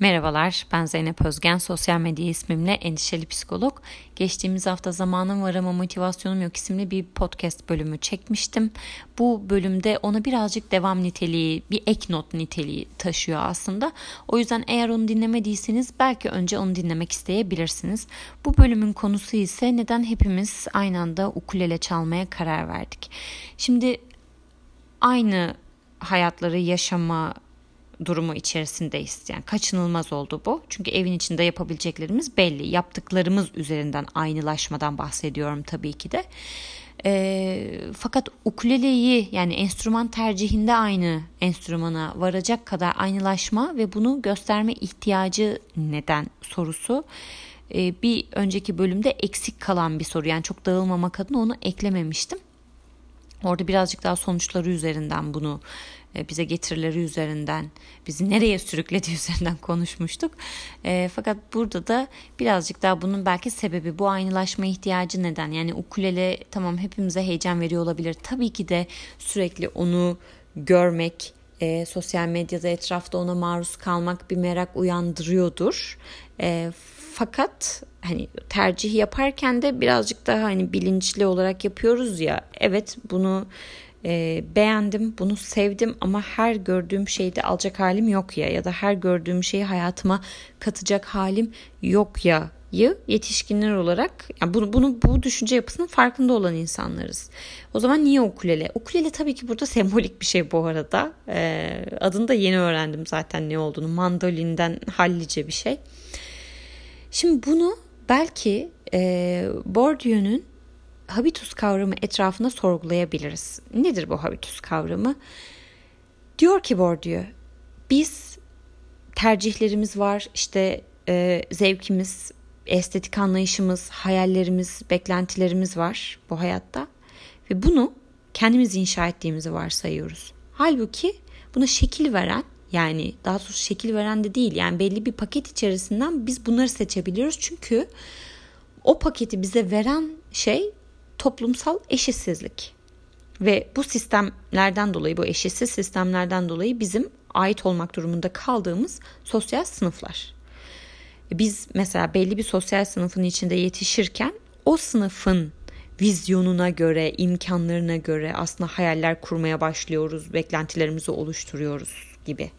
Merhabalar, ben Zeynep Özgen. Sosyal medya ismimle endişeli psikolog. Geçtiğimiz hafta Zamanım Var Ama Motivasyonum Yok isimli bir podcast bölümü çekmiştim. Bu bölümde ona birazcık devam niteliği, bir ek not niteliği taşıyor aslında. O yüzden eğer onu dinlemediyseniz belki önce onu dinlemek isteyebilirsiniz. Bu bölümün konusu ise neden hepimiz aynı anda ukulele çalmaya karar verdik. Şimdi aynı hayatları yaşama durumu içerisindeyiz. Yani kaçınılmaz oldu bu. Çünkü evin içinde yapabileceklerimiz belli. Yaptıklarımız üzerinden aynılaşmadan bahsediyorum tabii ki de. E, fakat ukuleleyi yani enstrüman tercihinde aynı enstrümana varacak kadar aynılaşma ve bunu gösterme ihtiyacı neden sorusu e, bir önceki bölümde eksik kalan bir soru. Yani çok dağılmamak adına onu eklememiştim. Orada birazcık daha sonuçları üzerinden bunu bize getirileri üzerinden, bizi nereye sürüklediği üzerinden konuşmuştuk. E, fakat burada da birazcık daha bunun belki sebebi bu aynılaşma ihtiyacı neden? Yani ukulele tamam hepimize heyecan veriyor olabilir. Tabii ki de sürekli onu görmek, e, sosyal medyada etrafta ona maruz kalmak bir merak uyandırıyordur. E, fakat hani tercih yaparken de birazcık daha hani bilinçli olarak yapıyoruz ya. Evet bunu e, beğendim, bunu sevdim ama her gördüğüm şeyde alacak halim yok ya ya da her gördüğüm şeyi hayatıma katacak halim yok ya yetişkinler olarak yani bunu, bunu bu düşünce yapısının farkında olan insanlarız. O zaman niye ukulele? Ukulele tabii ki burada sembolik bir şey bu arada. Ee, adını da yeni öğrendim zaten ne olduğunu. Mandolinden hallice bir şey. Şimdi bunu belki e, Bourdieu'nun habitus kavramı etrafında sorgulayabiliriz. Nedir bu habitus kavramı? Diyor ki Bourdieu, biz tercihlerimiz var, işte e, zevkimiz, estetik anlayışımız, hayallerimiz, beklentilerimiz var bu hayatta ve bunu kendimiz inşa ettiğimizi varsayıyoruz. Halbuki buna şekil veren yani daha doğrusu şekil veren de değil yani belli bir paket içerisinden biz bunları seçebiliyoruz çünkü o paketi bize veren şey toplumsal eşitsizlik. Ve bu sistemlerden dolayı, bu eşitsiz sistemlerden dolayı bizim ait olmak durumunda kaldığımız sosyal sınıflar. Biz mesela belli bir sosyal sınıfın içinde yetişirken o sınıfın vizyonuna göre, imkanlarına göre aslında hayaller kurmaya başlıyoruz, beklentilerimizi oluşturuyoruz gibi.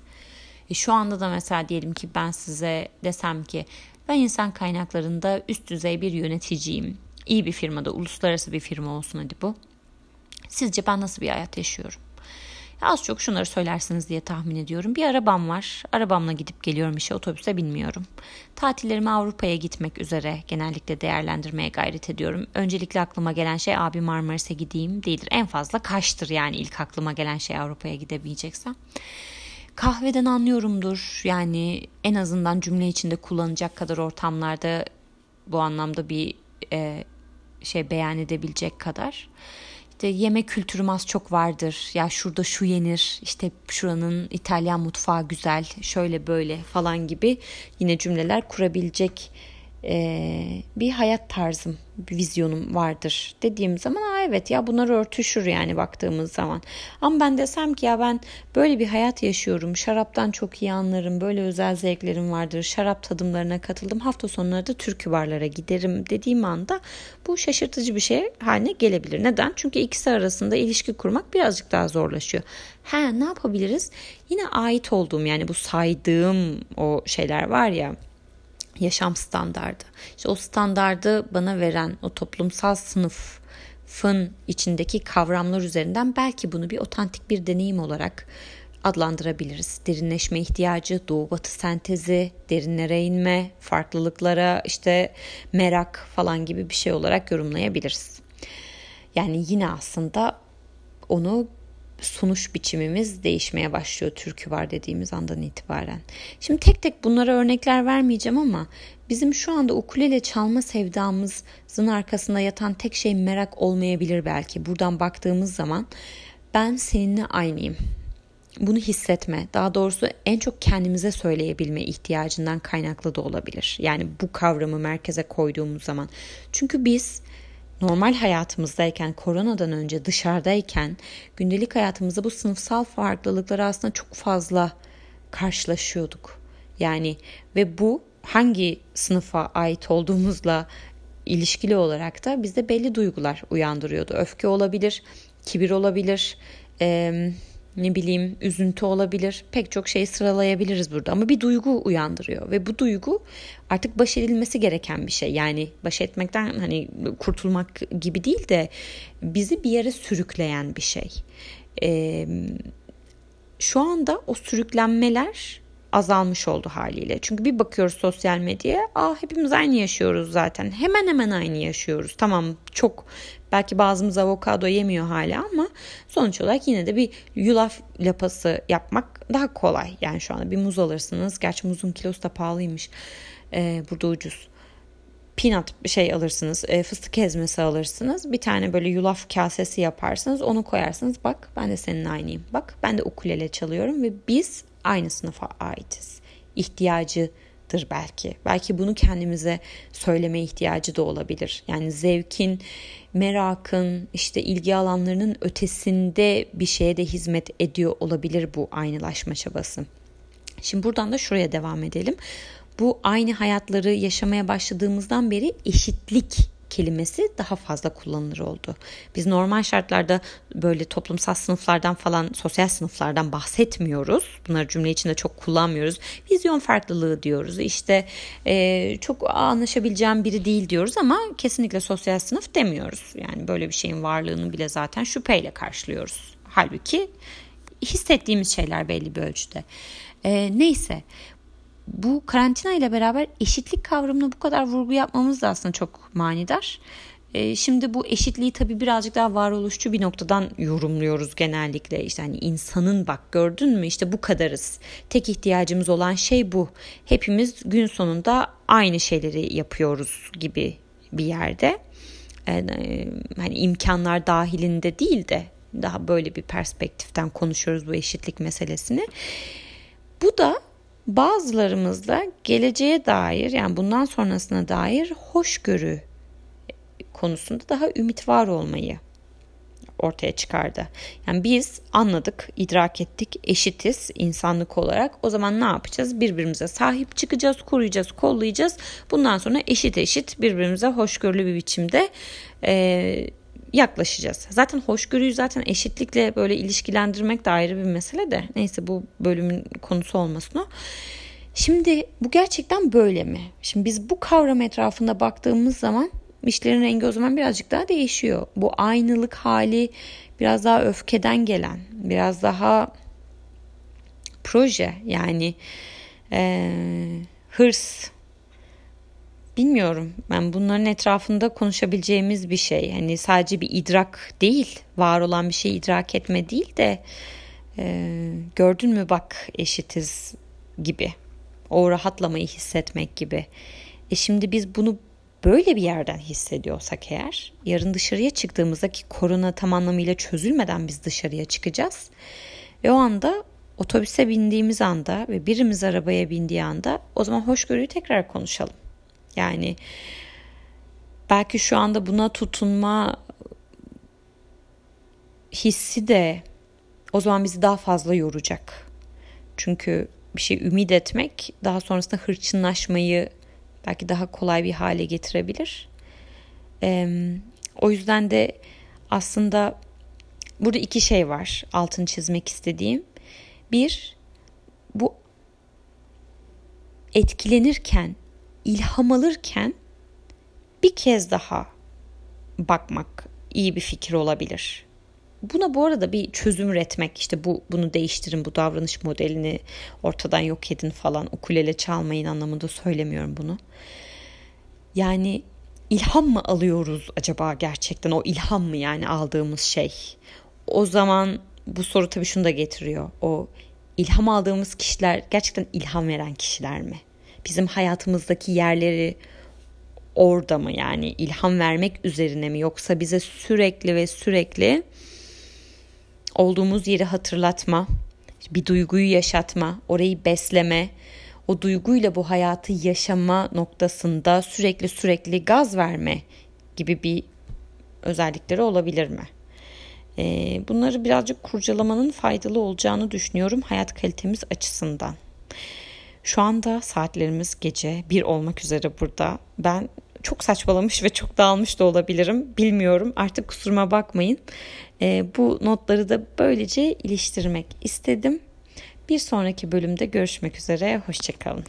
E şu anda da mesela diyelim ki ben size desem ki ben insan kaynaklarında üst düzey bir yöneticiyim iyi bir firmada, uluslararası bir firma olsun hadi bu. Sizce ben nasıl bir hayat yaşıyorum? Az çok şunları söylersiniz diye tahmin ediyorum. Bir arabam var. Arabamla gidip geliyorum işe otobüse binmiyorum. Tatillerimi Avrupa'ya gitmek üzere genellikle değerlendirmeye gayret ediyorum. Öncelikle aklıma gelen şey abi Marmaris'e gideyim değildir. En fazla Kaş'tır yani ilk aklıma gelen şey Avrupa'ya gidebileceksem. Kahveden anlıyorumdur. Yani en azından cümle içinde kullanacak kadar ortamlarda bu anlamda bir e, şey beyan edebilecek kadar. İşte yeme kültürüm az çok vardır. Ya şurada şu yenir. İşte şuranın İtalyan mutfağı güzel. Şöyle böyle falan gibi yine cümleler kurabilecek bir hayat tarzım, bir vizyonum vardır dediğim zaman Aa, evet ya bunlar örtüşür yani baktığımız zaman. Ama ben desem ki ya ben böyle bir hayat yaşıyorum, şaraptan çok iyi anlarım, böyle özel zevklerim vardır, şarap tadımlarına katıldım, hafta sonları da türkü barlara giderim dediğim anda bu şaşırtıcı bir şey haline gelebilir. Neden? Çünkü ikisi arasında ilişki kurmak birazcık daha zorlaşıyor. Ha ne yapabiliriz? Yine ait olduğum yani bu saydığım o şeyler var ya yaşam standardı. İşte o standardı bana veren o toplumsal sınıfın içindeki kavramlar üzerinden belki bunu bir otantik bir deneyim olarak adlandırabiliriz. Derinleşme ihtiyacı, doğu batı sentezi, derinlere inme, farklılıklara işte merak falan gibi bir şey olarak yorumlayabiliriz. Yani yine aslında onu sunuş biçimimiz değişmeye başlıyor türkü var dediğimiz andan itibaren. Şimdi tek tek bunlara örnekler vermeyeceğim ama bizim şu anda ukulele çalma sevdamızın arkasında yatan tek şey merak olmayabilir belki. Buradan baktığımız zaman ben seninle aynıyım. Bunu hissetme, daha doğrusu en çok kendimize söyleyebilme ihtiyacından kaynaklı da olabilir. Yani bu kavramı merkeze koyduğumuz zaman. Çünkü biz normal hayatımızdayken, koronadan önce dışarıdayken gündelik hayatımızda bu sınıfsal farklılıkları aslında çok fazla karşılaşıyorduk. Yani ve bu hangi sınıfa ait olduğumuzla ilişkili olarak da bizde belli duygular uyandırıyordu. Öfke olabilir, kibir olabilir, e, ne bileyim üzüntü olabilir. Pek çok şey sıralayabiliriz burada ama bir duygu uyandırıyor ve bu duygu artık baş edilmesi gereken bir şey. Yani baş etmekten hani kurtulmak gibi değil de bizi bir yere sürükleyen bir şey. E, şu anda o sürüklenmeler azalmış oldu haliyle. Çünkü bir bakıyoruz sosyal medyaya, aa hepimiz aynı yaşıyoruz zaten. Hemen hemen aynı yaşıyoruz. Tamam çok belki bazımız avokado yemiyor hala ama sonuç olarak yine de bir yulaf lapası yapmak daha kolay. Yani şu anda bir muz alırsınız. Gerçi muzun kilosu da pahalıymış. Ee, burada ucuz peanut şey alırsınız, e, fıstık ezmesi alırsınız. Bir tane böyle yulaf kasesi yaparsınız. Onu koyarsınız. Bak ben de senin aynıyım. Bak ben de ukulele çalıyorum ve biz aynı sınıfa aitiz. İhtiyacıdır belki. Belki bunu kendimize söyleme ihtiyacı da olabilir. Yani zevkin, merakın, işte ilgi alanlarının ötesinde bir şeye de hizmet ediyor olabilir bu aynılaşma çabası. Şimdi buradan da şuraya devam edelim. Bu aynı hayatları yaşamaya başladığımızdan beri eşitlik kelimesi daha fazla kullanılır oldu. Biz normal şartlarda böyle toplumsal sınıflardan falan sosyal sınıflardan bahsetmiyoruz. Bunları cümle içinde çok kullanmıyoruz. Vizyon farklılığı diyoruz. İşte e, çok anlaşabileceğim biri değil diyoruz ama kesinlikle sosyal sınıf demiyoruz. Yani böyle bir şeyin varlığını bile zaten şüpheyle karşılıyoruz. Halbuki hissettiğimiz şeyler belli bir ölçüde. E, neyse bu karantina ile beraber eşitlik kavramına bu kadar vurgu yapmamız da aslında çok manidar. E, şimdi bu eşitliği tabii birazcık daha varoluşçu bir noktadan yorumluyoruz genellikle. İşte hani insanın bak gördün mü işte bu kadarız. Tek ihtiyacımız olan şey bu. Hepimiz gün sonunda aynı şeyleri yapıyoruz gibi bir yerde. Yani, e, hani imkanlar dahilinde değil de daha böyle bir perspektiften konuşuyoruz bu eşitlik meselesini. Bu da Bazılarımızda geleceğe dair yani bundan sonrasına dair hoşgörü konusunda daha ümit var olmayı ortaya çıkardı. Yani biz anladık, idrak ettik, eşitiz insanlık olarak. O zaman ne yapacağız? Birbirimize sahip çıkacağız, koruyacağız, kollayacağız. Bundan sonra eşit eşit birbirimize hoşgörülü bir biçimde e, yaklaşacağız. Zaten hoşgörüyü zaten eşitlikle böyle ilişkilendirmek de ayrı bir mesele de. Neyse bu bölümün konusu olmasın o. Şimdi bu gerçekten böyle mi? Şimdi biz bu kavram etrafında baktığımız zaman işlerin rengi o zaman birazcık daha değişiyor. Bu aynılık hali biraz daha öfkeden gelen, biraz daha proje yani e, hırs, bilmiyorum. Ben bunların etrafında konuşabileceğimiz bir şey. Hani sadece bir idrak değil, var olan bir şeyi idrak etme değil de e, gördün mü bak eşitiz gibi. O rahatlamayı hissetmek gibi. E şimdi biz bunu böyle bir yerden hissediyorsak eğer yarın dışarıya çıktığımızda ki korona tam anlamıyla çözülmeden biz dışarıya çıkacağız. Ve o anda otobüse bindiğimiz anda ve birimiz arabaya bindiği anda o zaman hoşgörüyü tekrar konuşalım. Yani belki şu anda buna tutunma hissi de o zaman bizi daha fazla yoracak. Çünkü bir şey ümit etmek daha sonrasında hırçınlaşmayı belki daha kolay bir hale getirebilir. Ee, o yüzden de aslında burada iki şey var altını çizmek istediğim. Bir, bu etkilenirken ilham alırken bir kez daha bakmak iyi bir fikir olabilir. Buna bu arada bir çözüm üretmek işte bu bunu değiştirin bu davranış modelini ortadan yok edin falan ukulele çalmayın anlamında söylemiyorum bunu. Yani ilham mı alıyoruz acaba gerçekten o ilham mı yani aldığımız şey? O zaman bu soru tabii şunu da getiriyor. O ilham aldığımız kişiler gerçekten ilham veren kişiler mi? Bizim hayatımızdaki yerleri orada mı yani ilham vermek üzerine mi yoksa bize sürekli ve sürekli olduğumuz yeri hatırlatma, bir duyguyu yaşatma, orayı besleme, o duyguyla bu hayatı yaşama noktasında sürekli sürekli gaz verme gibi bir özellikleri olabilir mi? Ee, bunları birazcık kurcalamanın faydalı olacağını düşünüyorum hayat kalitemiz açısından. Şu anda saatlerimiz gece bir olmak üzere burada. Ben çok saçmalamış ve çok dağılmış da olabilirim. Bilmiyorum artık kusuruma bakmayın. E, bu notları da böylece iliştirmek istedim. Bir sonraki bölümde görüşmek üzere. Hoşçakalın.